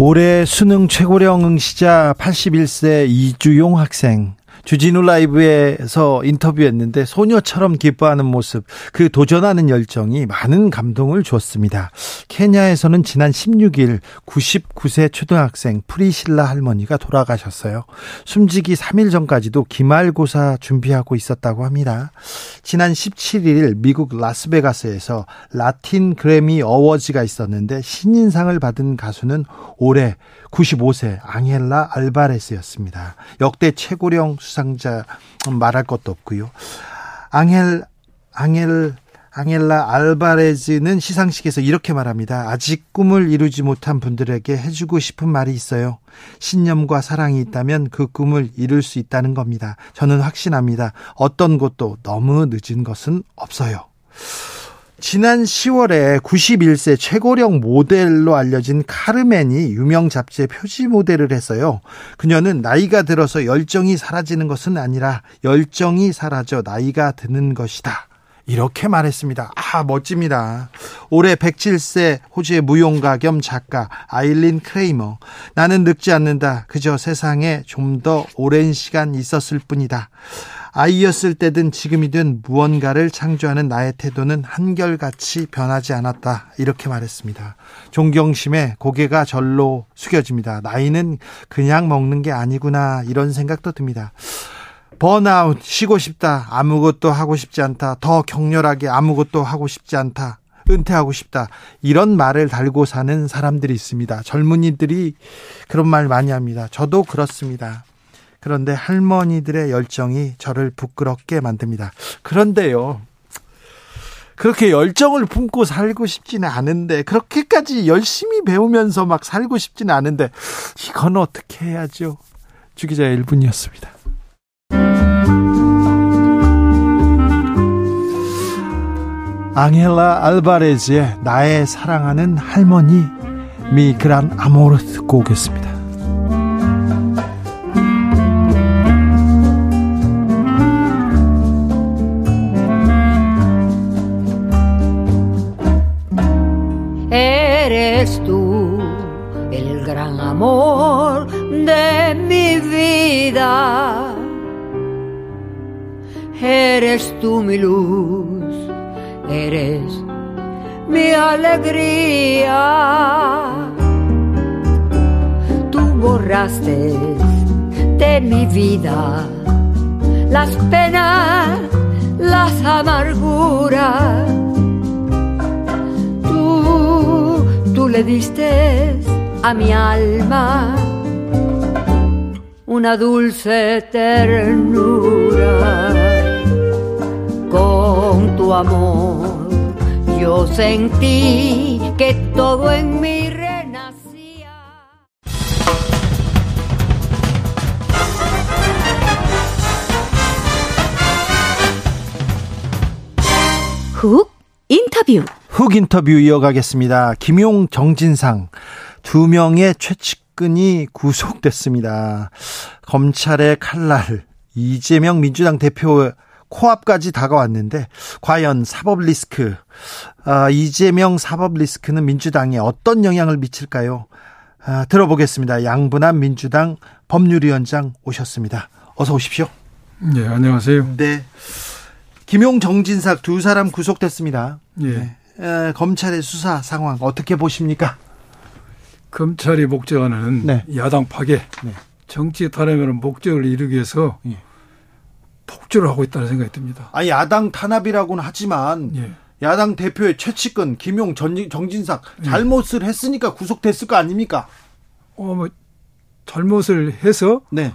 올해 수능 최고령 응시자 81세 이주용 학생 주진우 라이브에서 인터뷰했는데 소녀처럼 기뻐하는 모습, 그 도전하는 열정이 많은 감동을 주었습니다. 케냐에서는 지난 16일 99세 초등학생 프리실라 할머니가 돌아가셨어요. 숨지기 3일 전까지도 기말고사 준비하고 있었다고 합니다. 지난 17일 미국 라스베가스에서 라틴 그래미 어워즈가 있었는데 신인상을 받은 가수는 올해 95세 앙헬라 알바레스였습니다. 역대 최고령 수상 자 말할 것도 없고요. 앙헬 앙헬 앙헬라 알바레즈는 시상식에서 이렇게 말합니다. 아직 꿈을 이루지 못한 분들에게 해주고 싶은 말이 있어요. 신념과 사랑이 있다면 그 꿈을 이룰 수 있다는 겁니다. 저는 확신합니다. 어떤 것도 너무 늦은 것은 없어요. 지난 10월에 91세 최고령 모델로 알려진 카르멘이 유명 잡지의 표지 모델을 했어요. 그녀는 나이가 들어서 열정이 사라지는 것은 아니라 열정이 사라져 나이가 드는 것이다. 이렇게 말했습니다. 아, 멋집니다. 올해 107세 호주의 무용가 겸 작가 아일린 크레이머. 나는 늙지 않는다. 그저 세상에 좀 더 오랜 시간 있었을 뿐이다. 아이였을 때든 지금이든 무언가를 창조하는 나의 태도는 한결같이 변하지 않았다. 이렇게 말했습니다. 존경심에 고개가 절로 숙여집니다. 나이는 그냥 먹는 게 아니구나. 이런 생각도 듭니다. 번아웃, 쉬고 싶다. 아무것도 하고 싶지 않다. 더 격렬하게 아무것도 하고 싶지 않다. 은퇴하고 싶다. 이런 말을 달고 사는 사람들이 있습니다. 젊은이들이 그런 말 많이 합니다. 저도 그렇습니다. 그런데 할머니들의 열정이 저를 부끄럽게 만듭니다. 그런데요. 그렇게 열정을 품고 살고 싶지는 않은데 그렇게까지 열심히 배우면서 막 살고 싶지는 않은데 이건 어떻게 해야죠? 주기자 1분이었습니다. 앙헬라 알바레즈의 나의 사랑하는 할머니 미그란 아모르 듣고 오겠습니다. Amor de mi vida. Eres tú mi luz, eres mi alegría. Tú borraste de mi vida las penas, las amarguras le diste a mi alma una dulce ternura. Con tu amor yo sentí que todo en mí renacía. 훅 인터뷰 훅 인터뷰 이어가겠습니다. 김용 정진상 두 명의 최측근이 구속됐습니다. 검찰의 칼날 이재명 민주당 대표 코앞까지 다가왔는데 과연 사법 리스크 아, 이재명 사법 리스크는 민주당에 어떤 영향을 미칠까요? 아, 들어보겠습니다. 양분한 민주당 법률위원장 오셨습니다. 어서 오십시오. 네, 안녕하세요. 네. 김용 정진삭 두 사람 구속됐습니다. 예. 네. 검찰의 수사 상황 어떻게 보십니까? 검찰이 목적하는 네. 야당 파괴, 네. 정치 탄압이라는 목적을 이루기 위해서 예. 폭주를 하고 있다는 생각이 듭니다. 아, 야당 탄압이라고는 하지만 예. 야당 대표의 최측근 김용 전, 정진삭 예. 잘못을 했으니까 구속됐을 거 아닙니까? 어, 뭐 잘못을 해서 네.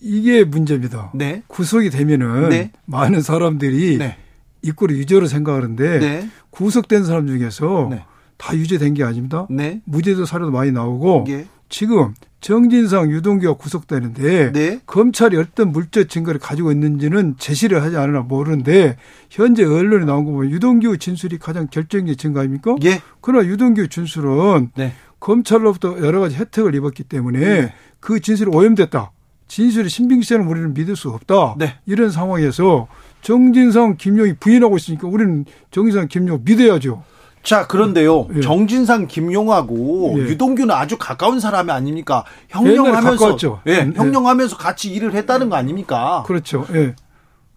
이게 문제입니다. 네. 구속이 되면은 네. 많은 사람들이 네. 입구를 유죄로 생각하는데 네. 구속된 사람 중에서 네. 다 유죄된 게 아닙니다. 네. 무죄도 사례도 많이 나오고 예. 지금 정진상 유동규가 구속되는데 네. 검찰이 어떤 물적 증거를 가지고 있는지는 제시를 하지 않으나 모르는데 현재 언론에 나온 거 보면 유동규 진술이 가장 결정적 증거 아닙니까? 예. 그러나 유동규 진술은 네. 검찰로부터 여러 가지 혜택을 입었기 때문에 네. 그 진술이 오염됐다. 진술의 신빙성을 우리는 믿을 수 없다. 네. 이런 상황에서 정진상 김용이 부인하고 있으니까 우리는 정진상 김용 믿어야죠. 자, 그런데요. 예. 정진상 김용하고 예. 유동규는 아주 가까운 사람이 아닙니까? 형령하면서 예, 음, 예, 형령하면서 같이 일을 했다는 거 아닙니까? 그렇죠. 예.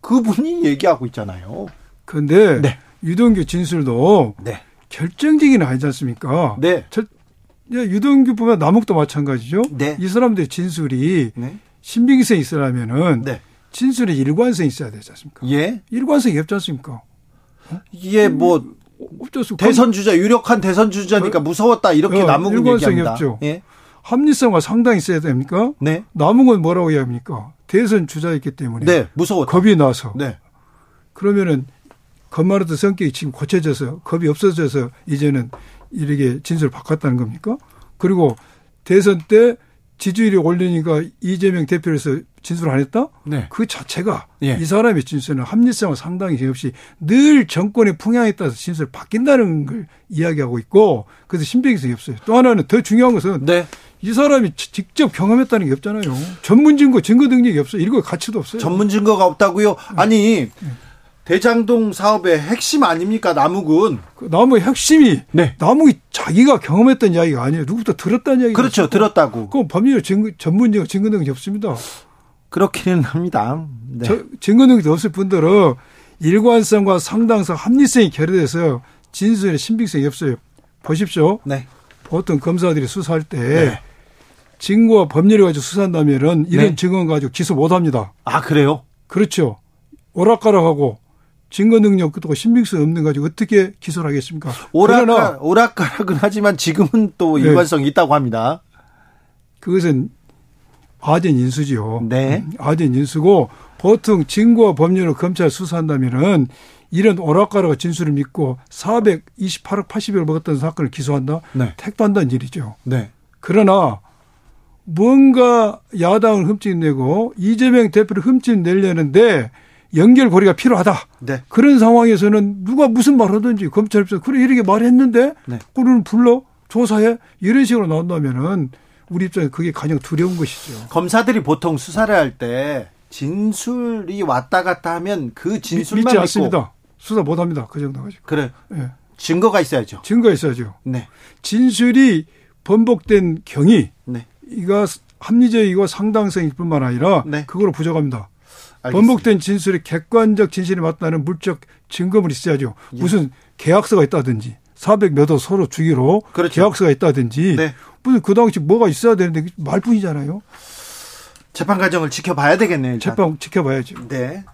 그분이 얘기하고 있잖아요. 그런데 네. 유동규 진술도 네. 결정적인 아니지 않습니까? 네. 저, 유동규 보면 남욱도 마찬가지죠. 네. 이 사람들의 진술이 네. 신빙성이 있으려면은 네. 진술에 일관성이 있어야 되지 않습니까? 예. 일관성이 없지 않습니까? 이게 뭐. 대선 주자 유력한 대선 주자니까 어? 무서웠다 이렇게 어, 남은 얘기합니다. 없죠. 예? 합리성과 상당히 있어야 됩니까? 네. 남은 건 뭐라고 해야 합니까? 대선 주자였기 때문에. 네, 무서웠다. 겁이 나서. 네. 그러면은 겁말하던 성격이 지금 고쳐져서 겁이 없어져서 이제는 이렇게 진술을 바꿨다는 겁니까? 그리고 대선 때 지지율이 올리니까 이재명 대표에서 진술을 안 했다? 네. 그 자체가 예. 이 사람의 진술은 합리성을 상당히 없이 늘 정권의 풍향에 따라서 진술을 바뀐다는 걸 이야기하고 있고 그래서 신빙성이 없어요. 또 하나는 더 중요한 것은 네. 이 사람이 직접 경험했다는 게 없잖아요. 전문 증거, 증거 능력이 없어요. 이거 가치도 없어요. 전문 증거가 없다고요? 아니 네. 대장동 사업의 핵심 아닙니까 남욱은? 그 나무의 핵심이 네. 남욱이 자기가 경험했던 이야기가 아니에요. 누구부터 들었다는 이야기. 그렇죠, 없습니까? 들었다고. 그럼 법률 증거 전문적 증거 능력이 없습니다. 그렇기는 합니다. 네. 저, 증거 능력이 없을 뿐더러 일관성과 상당성, 합리성이 결여돼서 진술의 신빙성이 없어요. 보십시오. 네. 보통 검사들이 수사할 때 네. 증거와 법률을 가지고 수사한다면은 이런 네. 증거 가지고 기소 못 합니다. 아, 그래요? 그렇죠. 오락가락하고 증거 능력도 신빙성 없는 가지고 어떻게 기소를 하겠습니까? 오락가, 오락가락은 하지만 지금은 또 네. 일관성이 네. 있다고 합니다. 그것은 아전 인수지요. 네. 아전 인수고 보통 증거와 법률을 검찰 수사한다면은 이런 오락가락 진술을 믿고 428억 80억을 먹었던 사건을 기소한다? 네. 택도 한다는 일이죠. 네. 그러나 뭔가 야당을 흠집 내고 이재명 대표를 흠집 내려는데 연결고리가 필요하다. 네. 그런 상황에서는 누가 무슨 말 하든지 검찰에서 그래 이렇게 말했는데 네. 그를 불러 조사해 이런 식으로 나온다면은 우리 입장에 그게 가장 두려운 것이죠. 검사들이 보통 수사를 할 때 진술이 왔다 갔다 하면 그 진술만 믿지 않습니다. 수사 못 합니다. 그 정도 가지고. 그래. 네. 증거가 있어야죠. 증거가 있어야죠. 네. 진술이 번복된 경위 네. 이가 합리적이고 상당성일 뿐만 아니라 네. 그걸로 부족합니다. 알겠습니다. 번복된 진술이 객관적 진실이 맞다는 물적 증거물이 있어야죠. 예. 무슨 계약서가 있다든지 400몇호 서로 주기로 그렇죠. 계약서가 있다든지 네. 무슨 그 당시 뭐가 있어야 되는데 말뿐이잖아요. 재판 과정을 지켜봐야 되겠네요. 일단. 재판 지켜봐야죠. 네.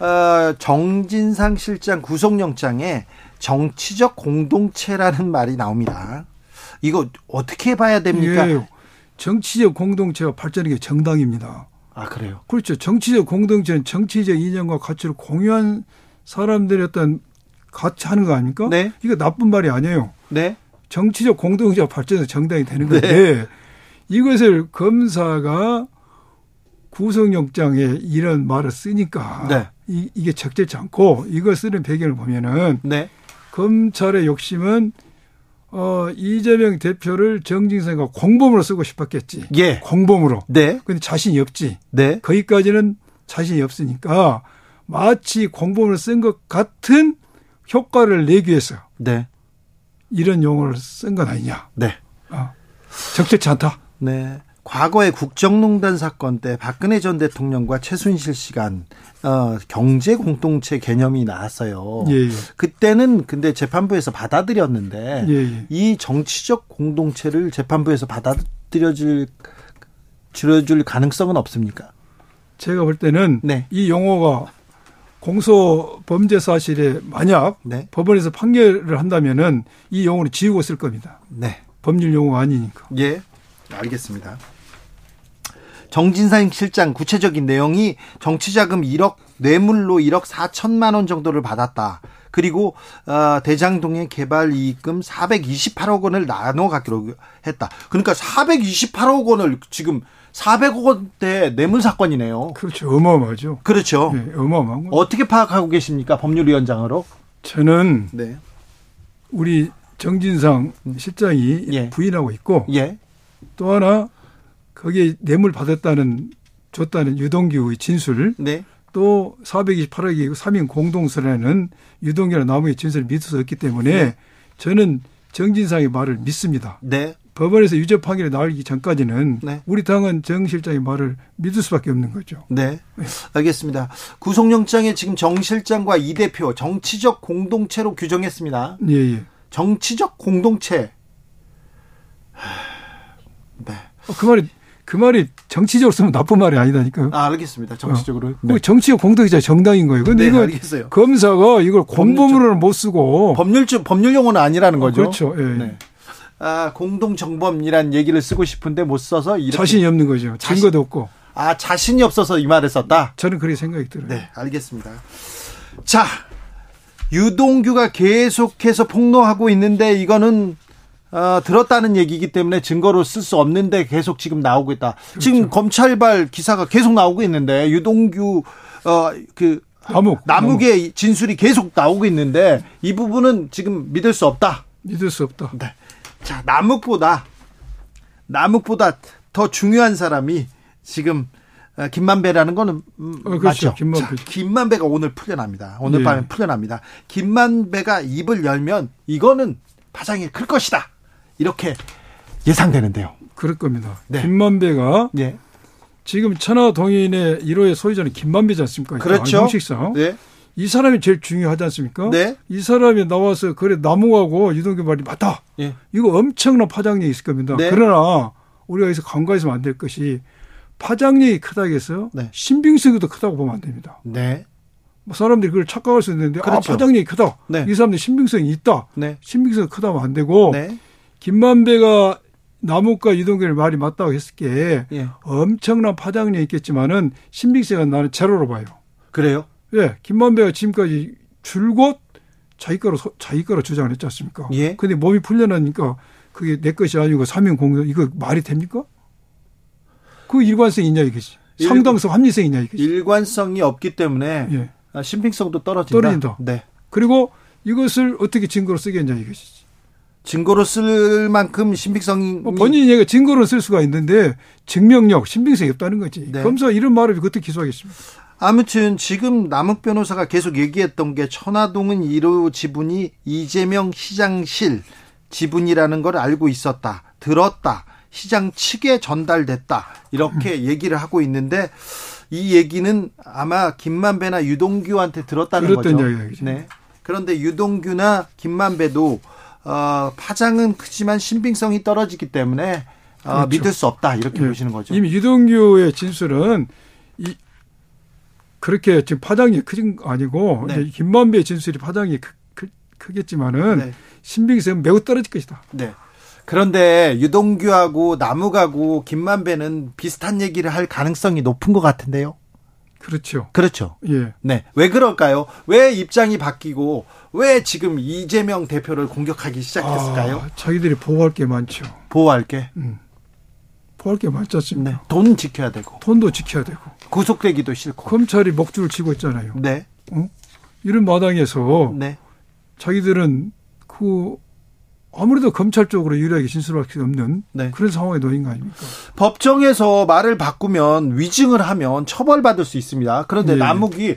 어, 정진상 실장 구속영장에 정치적 공동체라는 말이 나옵니다. 이거 어떻게 봐야 됩니까? 예, 정치적 공동체가 발전하는 게 정당입니다. 아, 그래요? 그렇죠. 정치적 공동체는 정치적 이념과 가치를 공유한 사람들의 어떤 같이 하는 거 아닙니까? 네. 이거 나쁜 말이 아니에요. 네. 정치적 공동체가 발전해서 정당이 되는 건데 네. 이것을 검사가 구속영장에 이런 말을 쓰니까 네. 이, 이게 적절치 않고 이걸 쓰는 배경을 보면은 네. 검찰의 욕심은 어, 이재명 대표를 정진상과 공범으로 쓰고 싶었겠지. 예. 공범으로. 네. 근데 자신이 없지. 네. 거기까지는 자신이 없으니까 마치 공범을 쓴 것 같은 효과를 내기 위해서. 네. 이런 용어를 쓴 건 아니냐. 네. 어. 적절치 않다. 네. 과거의 국정농단 사건 때 박근혜 전 대통령과 최순실 씨간 어, 경제 공동체 개념이 나왔어요. 예, 예. 그때는 근데 재판부에서 받아들였는데 예, 예. 이 정치적 공동체를 재판부에서 받아들여질 줄여줄 가능성은 없습니까? 제가 볼 때는 네. 이 용어가 공소 범죄 사실에 만약 네. 법원에서 판결을 한다면은 이 용어를 지우고 쓸 겁니다. 네. 법률 용어가 아니니까. 예. 알겠습니다. 정진상 실장 구체적인 내용이 정치자금 1억 뇌물로 1억 4천만 원 정도를 받았다. 그리고 어, 대장동의 개발 이익금 428억 원을 나눠 갖기로 했다. 그러니까 428억 원을 지금 400억 원대 뇌물 사건이네요. 그렇죠. 어마어마하죠. 그렇죠. 네, 어마어마한 거. 어떻게 파악하고 계십니까? 법률위원장으로? 저는 네. 우리 정진상 실장이 예. 부인하고 있고 예. 또 하나 거기에 뇌물 받았다는 줬다는 유동규의 진술 네. 또 428억이 3인 공동선에는 유동규나 나무의 진술을 믿을 수 없기 때문에 네. 저는 정진상의 말을 믿습니다. 네. 법원에서 유죄 판결이 나오기 전까지는 네. 우리 당은 정 실장의 말을 믿을 수밖에 없는 거죠. 네. 네. 알겠습니다. 구속영장에 지금 정 실장과 이 대표 정치적 공동체로 규정했습니다. 예, 예. 정치적 공동체. 네. 어, 그 말이 그 말이 정치적으로 쓰면 나쁜 말이 아니다니까요. 아, 알겠습니다. 정치적으로. 어. 네. 정치적 공동체자 정당인 거예요. 근데 네, 이거 알겠어요. 검사가 이걸 공범으로는 못 쓰고 법률 법률 용어는 아니라는 거죠. 어, 그렇죠. 예. 네. 아, 공동 정범이란 얘기를 쓰고 싶은데 못 써서 자신이 없는 거죠. 증거도 없고. 아, 자신이 없어서 이 말을 썼다. 저는 그렇게 생각이 들어요. 네, 알겠습니다. 자, 유동규가 계속해서 폭로하고 있는데 이거는 어, 들었다는 얘기이기 때문에 증거로 쓸 수 없는데 계속 지금 나오고 있다. 그렇죠. 지금 검찰발 기사가 계속 나오고 있는데 유동규 어그 남욱 남욱의 진술이 계속 나오고 있는데 이 부분은 지금 믿을 수 없다. 믿을 수 없다. 네. 자 남욱보다 남욱보다 더 중요한 사람이 지금 어, 김만배라는 거는 음, 어, 그렇죠. 맞죠. 김만배. 자, 김만배가 오늘 풀려납니다. 오늘 예. 밤에 풀려납니다. 김만배가 입을 열면 이거는 파장이 클 것이다. 이렇게 예상되는데요. 그럴 겁니다. 네. 김만배가 네. 지금 천하동인의 1호의 소유자는 김만배지 않습니까? 그렇죠. 형식상. 네. 이 사람이 제일 중요하지 않습니까? 네. 이 사람이 나와서 그래 나무하고 유동규 말이 맞다. 예. 이거 엄청난 파장력이 있을 겁니다. 네. 그러나 우리가 여기서 간과해서는 안 될 것이 파장력이 크다고 해서 네. 신빙성도 크다고 보면 안 됩니다. 네. 뭐 사람들이 그걸 착각할 수 있는데 아, 그렇죠. 아 파장력이 크다. 네. 이 사람들 신빙성이 있다. 네. 신빙성이 크다면 안 되고 네. 김만배가 나무과 유동규의 말이 맞다고 했을 게 예. 엄청난 파장력이 있겠지만은 신빙성은 나는 제로로 봐요. 그래요? 예. 김만배가 지금까지 줄곧 자기 거로 자기 거로 주장을 했지 않습니까? 예. 근데 몸이 풀려나니까 그게 내 것이 아니고 사명 공동 이거 말이 됩니까? 그 일관성이 있냐 이것이. 상당성, 합리성이 있냐 이것이. 일관성이 없기 때문에 예. 아, 신빙성도 떨어진다. 떨어진다. 네. 그리고 이것을 어떻게 증거로 쓰겠냐 이것이지. 증거로 쓸 만큼 신빙성이 뭐 본인이 얘가 증거로 쓸 수가 있는데 증명력, 신빙성이 없다는 거지. 네. 검사 이런 말을 어떻게 기소하겠습니까? 아무튼 지금 남욱 변호사가 계속 얘기했던 게 천화동은 1호 지분이 이재명 시장실 지분이라는 걸 알고 있었다. 들었다. 시장 측에 전달됐다. 이렇게 음. 얘기를 하고 있는데 이 얘기는 아마 김만배나 유동규한테 들었다는 거죠. 이야기죠. 네. 그런데 유동규나 김만배도 어, 파장은 크지만 신빙성이 떨어지기 때문에 어, 그렇죠. 믿을 수 없다 이렇게 네. 보시는 거죠. 이미 유동규의 진술은 이 그렇게 지금 파장이 크진 아니고 네. 김만배의 진술이 파장이 크, 크, 크겠지만은 네. 신빙성은 매우 떨어질 것이다. 네. 그런데 유동규하고 남욱하고 김만배는 비슷한 얘기를 할 가능성이 높은 것 같은데요. 그렇죠. 그렇죠. 예. 네. 왜 그럴까요? 왜 입장이 바뀌고 왜 지금 이재명 대표를 공격하기 시작했을까요? 아, 자기들이 보호할 게 많죠. 보호할 게? 음. 보호할 게 많지 않습니까? 네. 돈 지켜야 되고. 돈도 지켜야 되고. 구속되기도 싫고. 검찰이 목줄을 치고 있잖아요. 네. 어? 이런 마당에서 네. 자기들은 그 아무래도 검찰 쪽으로 유리하게 진술할 수 없는 네. 그런 상황에 놓인 거 아닙니까? 법정에서 말을 바꾸면 위증을 하면 처벌받을 수 있습니다. 그런데 네. 남욱이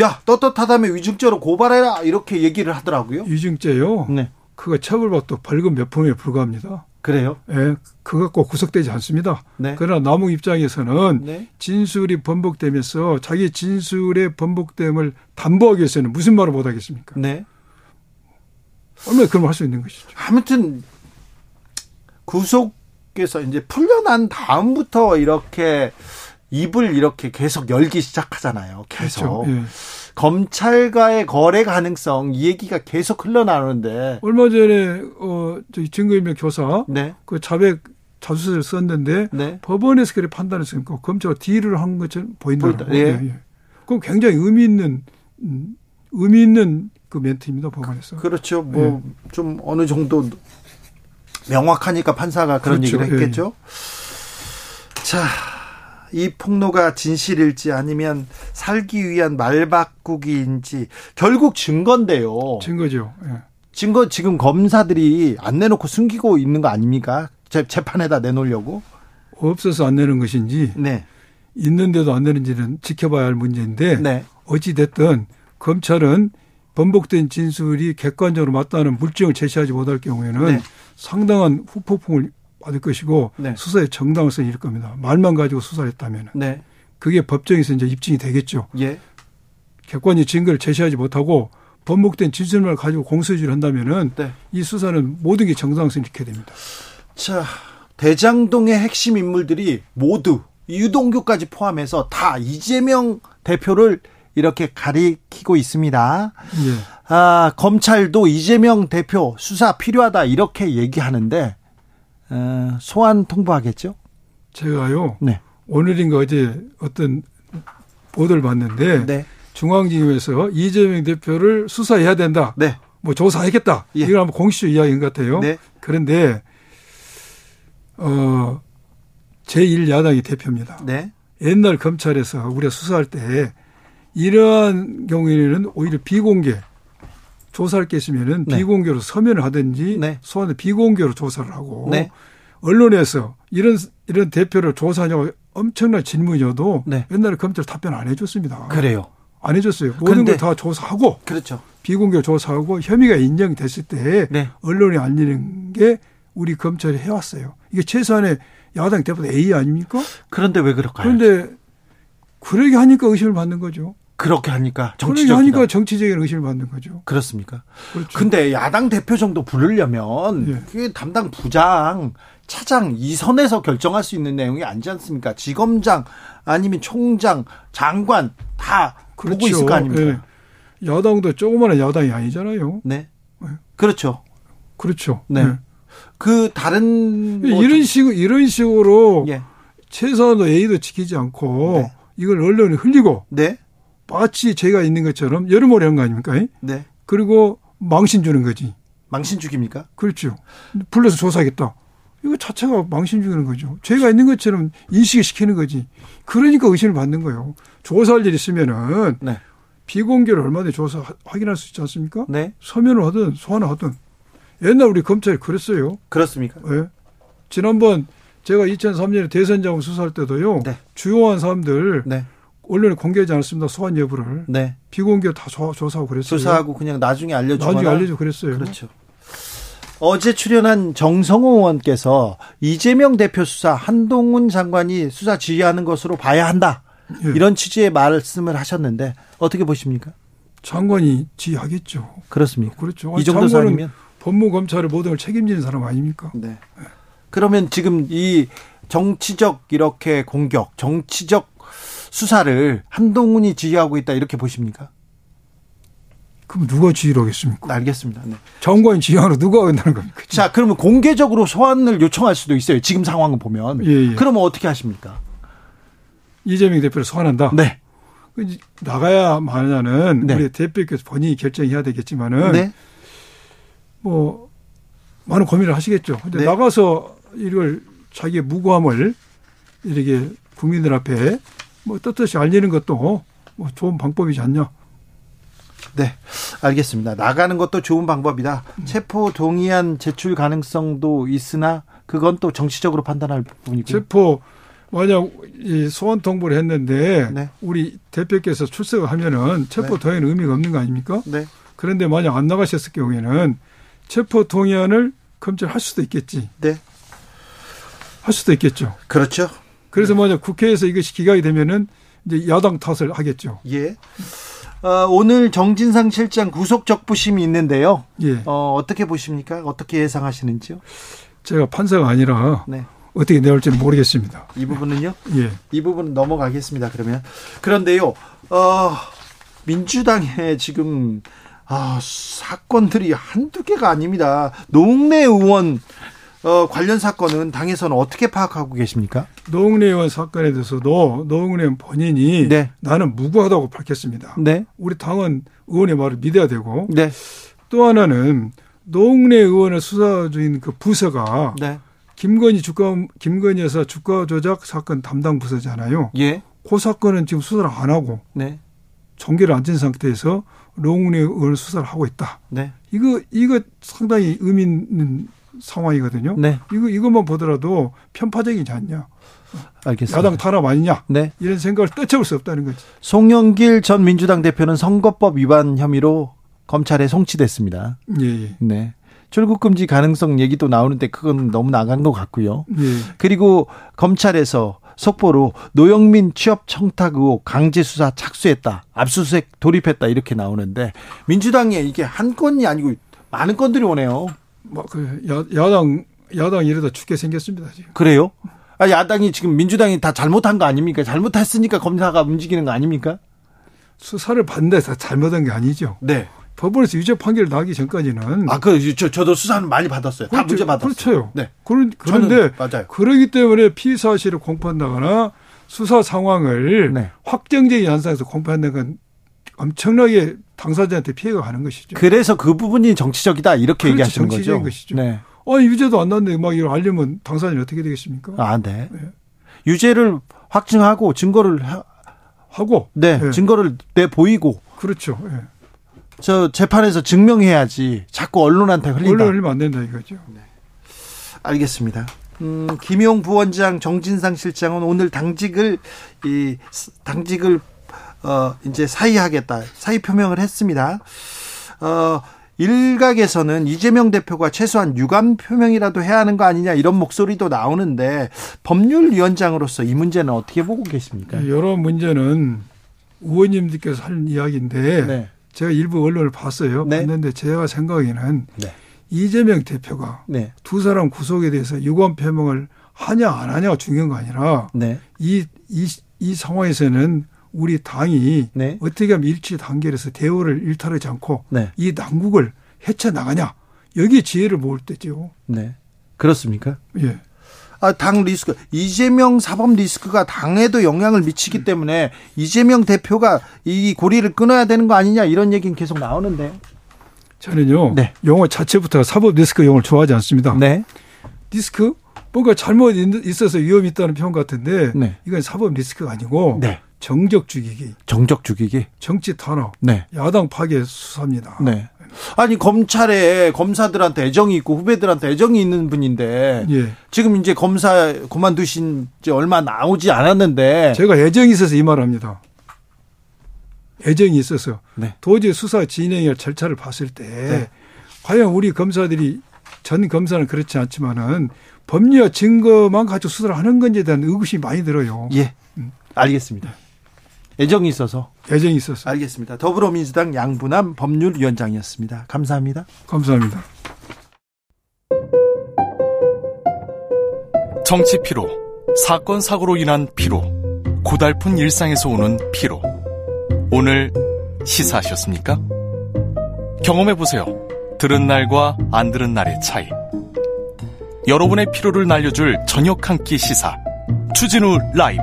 야 떳떳하다면 위증죄로 고발해라 이렇게 얘기를 하더라고요. 위증죄요? 네. 그거 처벌받도 벌금 몇 푼에 불과합니다. 그래요? 예, 그거 갖고 구속되지 않습니다. 네. 그러나 남욱 입장에서는 네. 진술이 번복되면서 자기 진술의 번복됨을 담보하기 위해서는 무슨 말을 못 하겠습니까? 네. 얼마나 그럼 할 수 있는 것이죠. 아무튼 구속에서 이제 풀려난 다음부터 이렇게 입을 이렇게 계속 열기 시작하잖아요. 계속. 그렇죠. 예. 검찰과의 거래 가능성 이 얘기가 계속 흘러나오는데 얼마 전에 어 저기 증거인멸 교사 네. 그 자백 자수서를 썼는데 네. 법원에서 그렇게 판단했으니까 검찰 딜을 한 것처럼 보인다. 예. 예. 예. 그럼 굉장히 의미 있는 음, 의미 있는 그 멘트입니다 법원에서. 그렇죠. 뭐좀 네. 어느 정도 명확하니까 판사가 그런 그렇죠. 얘기를 했겠죠. 예. 자, 이 폭로가 진실일지 아니면 살기 위한 말바꾸기인지 결국 증거인데요. 증거죠. 예. 증거 지금 검사들이 안 내놓고 숨기고 있는 거 아닙니까? 재, 재판에다 내놓으려고? 없어서 안 내는 것인지 네. 있는데도 안 내는지는 지켜봐야 할 문제인데 네. 어찌 됐든 검찰은 번복된 진술이 객관적으로 맞다는 물증을 제시하지 못할 경우에는 네. 상당한 후폭풍을 받을 것이고 네. 수사의 정당성이 일 겁니다. 말만 가지고 수사를 했다면 네. 그게 법정에서 이제 입증이 되겠죠. 예. 객관적 증거를 제시하지 못하고 번복된 진술만 가지고 공소유지를 한다면은 네. 이 수사는 모든 게 정당성을 잃게 됩니다. 자, 대장동의 핵심 인물들이 모두 유동규까지 포함해서 다 이재명 대표를 이렇게 가리키고 있습니다. 예. 아, 검찰도 이재명 대표 수사 필요하다 이렇게 얘기하는데 어, 소환 통보하겠죠? 제가요. 네. 오늘인가 어제 어떤 보도를 봤는데 네. 중앙지검에서 이재명 대표를 수사해야 된다. 네. 뭐 조사하겠다. 예. 이걸 한번 공식적 이야기인 것 같아요. 네. 그런데 어 제1야당이 대표입니다. 네. 옛날 검찰에서 우리가 수사할 때 이러한 경우에는 오히려 비공개 조사할 게 있으면은 네. 비공개로 서면을 하든지 네. 소환을 비공개로 조사를 하고 네. 언론에서 이런 이런 대표를 조사하냐고 엄청난 질문이어도 네. 옛날에 검찰 답변 안 해줬습니다. 그래요. 안 해줬어요. 모든 걸 다 조사하고 그렇죠. 비공개 조사하고 혐의가 인정됐을 때 네. 언론에 알리는 게 우리 검찰이 해왔어요. 이게 최소한의 야당 대표도 A 아닙니까? 그런데 왜 그럴까요? 그런데 그러게 하니까 의심을 받는 거죠. 그렇게 하니까 정치적 하니까 정치적인 의심을 받는 거죠. 그렇습니까? 그렇죠. 근데 야당 대표 정도 부르려면 예. 그게 담당 부장, 차장 이 선에서 결정할 수 있는 내용이 아니지 않습니까? 지검장 아니면 총장, 장관 다 그렇죠. 보고 있을 거 아닙니까? 예. 야당도 조그마한 야당이 아니잖아요. 네. 예. 그렇죠. 그렇죠. 네. 예. 그 다른 뭐 이런 식으로 이런 식으로 예. 최소한도 A도 지키지 않고 네. 이걸 언론에 흘리고 네. 마치 제가 있는 것처럼 여러모로 한거 아닙니까? 네. 그리고 망신 주는 거지. 망신 죽입니까? 그렇죠. 불러서 조사하겠다. 이거 자체가 망신 주는 거죠. 죄가 있는 것처럼 인식을 시키는 거지. 그러니까 의심을 받는 거예요. 조사할 일 있으면은 네. 비공개로 얼마든지 조사 확인할 수 있지 않습니까? 네. 서면을 하든 소환을 하든. 옛날 우리 검찰이 그랬어요. 그렇습니까? 네. 지난번 제가 2003년에 대선 자금 수사할 때도요. 네. 주요한 사람들 네. 언론에 공개하지 않았습니다. 소환 여부를. 네. 비공개 다 조, 사하고 그랬어요. 조사하고 그냥 나중에 알려주거나. 나중에 알려줘 그랬어요. 그렇죠. 어제 출연한 정성호 의원께서 이재명 대표 수사 한동훈 장관이 수사 지휘하는 것으로 봐야 한다. 예. 이런 취지의 말씀을 하셨는데 어떻게 보십니까? 장관이 지휘하겠죠. 그렇습니까? 그렇죠. 이 정도 장관은 법무검찰의 모든 걸 책임지는 사람 아닙니까? 네. 네. 그러면 지금 이 정치적 이렇게 공격, 정치적 수사를 한동훈이 지휘하고 있다 이렇게 보십니까? 그럼 누가 지휘를 하겠습니까? 알겠습니다. 네. 정관이 지휘하러 누가 한다는 겁니까? 자, 그러면 공개적으로 소환을 요청할 수도 있어요. 지금 상황을 보면. 예, 예. 그러면 어떻게 하십니까? 이재명 대표를 소환한다? 네. 그 나가야 마냐는 네. 우리 대표께서 본인이 결정해야 되겠지만은 네. 뭐 많은 고민을 하시겠죠. 근데 네. 나가서 이걸 자기의 무고함을 이렇게 국민들 앞에 뭐 떳떳이 알리는 것도 뭐 좋은 방법이지 않냐. 네, 알겠습니다. 나가는 것도 좋은 방법이다. 음. 체포 동의안 제출 가능성도 있으나 그건 또 정치적으로 판단할 부분이고. 체포 만약 이 소환 통보를 했는데 네. 우리 대표께서 출석을 하면은 체포 네. 동의는 의미가 없는 거 아닙니까? 네. 그런데 만약 안 나가셨을 경우에는 체포 동의안을 검찰 할 수도 있겠지. 네. 할 수도 있겠죠. 그렇죠. 그래서 만약 국회에서 이것이 기각이 되면은 이제 야당 탓을 하겠죠. 예. 어, 오늘 정진상 실장 구속 적부심이 있는데요. 예. 어, 어떻게 보십니까? 어떻게 예상하시는지요? 제가 판사가 아니라 네. 어떻게 내올지는 모르겠습니다. 이 부분은요? 예. 이 부분은 넘어가겠습니다. 그러면 그런데요. 어, 민주당에 지금 아, 사건들이 한두 개가 아닙니다. 노웅래 의원 어, 관련 사건은 당에서는 어떻게 파악하고 계십니까? 노웅래 의원 사건에 대해서도 노웅래 의원 본인이 네. 나는 무고하다고 밝혔습니다. 네. 우리 당은 의원의 말을 믿어야 되고 네. 또 하나는 노웅래 의원을 수사 중인 그 부서가 네. 김건희 주가 김건희 여사 주가 조작 사건 담당 부서잖아요. 예. 그 사건은 지금 수사를 안 하고 네. 종결을 안진 상태에서 노웅래 의원을 수사를 하고 있다. 네. 이거 이거 상당히 의미 있는 상황이거든요. 네. 이거 이것만 보더라도 편파적이지 않냐. 알겠습니다. 야당 탄압 아니냐. 네. 이런 생각을 떠쳐볼 수 없다는 거죠. 송영길 전 민주당 대표는 선거법 위반 혐의로 검찰에 송치됐습니다. 예, 예. 네. 출국 금지 가능성 얘기도 나오는데 그건 너무 나간 것 같고요. 예. 그리고 검찰에서 속보로 노영민 취업 청탁 의혹 강제 수사 착수했다. 압수수색 돌입했다 이렇게 나오는데 민주당에 이게 한 건이 아니고 많은 건들이 오네요. 뭐그 야당 야당 이러다 죽게 생겼습니다 지금. 그래요? 아 야당이 지금 민주당이 다 잘못한 거 아닙니까? 잘못했으니까 검사가 움직이는 거 아닙니까? 수사를 받는데 다 잘못한 게 아니죠. 네. 법원에서 유죄 판결 나기 전까지는 아그 저, 저도 수사는 많이 받았어요. 다 문제 받았어요. 그렇죠. 네. 그런 그런데 맞아요. 그러기 때문에 피의 사실을 공표한다거나 수사 상황을 네. 확정적인 현상에서 공표한다는 건 엄청나게 당사자한테 피해가 가는 것이죠. 그래서 그 부분이 정치적이다 이렇게 그렇죠. 얘기하시는 정치적인 거죠. 것이죠. 네. 아 유죄도 안 났는데 막 이걸 알려면 당사자는 어떻게 되겠습니까? 아, 네. 네. 유죄를 확증하고 증거를 하, 고 네, 네. 증거를 내 보이고 그렇죠. 네. 저 재판에서 증명해야지 자꾸 언론한테 흘린다. 언론 흘리면 안 된다 이거죠. 네. 알겠습니다. 음, 김용 부원장, 정진상 실장은 오늘 당직을 이 당직을 어 이제 사의하겠다 사의 표명을 했습니다. 어 일각에서는 이재명 대표가 최소한 유감 표명이라도 해야 하는 거 아니냐 이런 목소리도 나오는데 법률위원장으로서 이 문제는 어떻게 보고 계십니까? 여러 문제는 의원님들께서 한 이야기인데 네. 제가 일부 언론을 봤어요. 네. 봤는데 제가 생각에는 네. 이재명 대표가 네. 두 사람 구속에 대해서 유감 표명을 하냐 안 하냐가 중요한 거 아니라 네. 이, 이, 이 상황에서는 우리 당이 네. 어떻게 하면 일치 단계에서 대우를 일탈하지 않고 네. 이 난국을 헤쳐 나가냐 여기 지혜를 모을 때죠. 네. 그렇습니까? 예. 아, 당 리스크, 이재명 사법 리스크가 당에도 영향을 미치기 때문에 이재명 대표가 이 고리를 끊어야 되는 거 아니냐 이런 얘기는 계속 나오는데. 저는요. 네. 용어 자체부터 사법 리스크 용어를 좋아하지 않습니다. 네. 리스크? 뭔가 잘못 있어서 위험이 있다는 표현 같은데 네. 이건 사법 리스크가 아니고 네. 정적 죽이기. 정적 죽이기. 정치 탄압. 네. 야당 파괴 수사입니다. 네. 아니 검찰에 검사들한테 애정이 있고 후배들한테 애정이 있는 분인데 예. 지금 이제 검사 그만두신 지 얼마 나오지 않았는데 제가 애정이 있어서 이 말합니다. 애정이 있어서 네. 도저히 수사 진행의 절차를 봤을 때 네. 과연 우리 검사들이 전 검사는 그렇지 않지만은 법리와 증거만 가지고 수사를 하는 건지에 대한 의구심이 많이 들어요. 예. 음. 알겠습니다. 애정이 있어서. 애정이 있어서. 알겠습니다. 더불어민주당 양분남 법률위원장이었습니다. 감사합니다. 감사합니다. 정치 피로, 사건 사고로 인한 피로, 고달픈 일상에서 오는 피로. 오늘 시사하셨습니까? 경험해 보세요. 들은 날과 안 들은 날의 차이. 여러분의 피로를 날려줄 저녁 한 끼 시사. 추진우 라이브.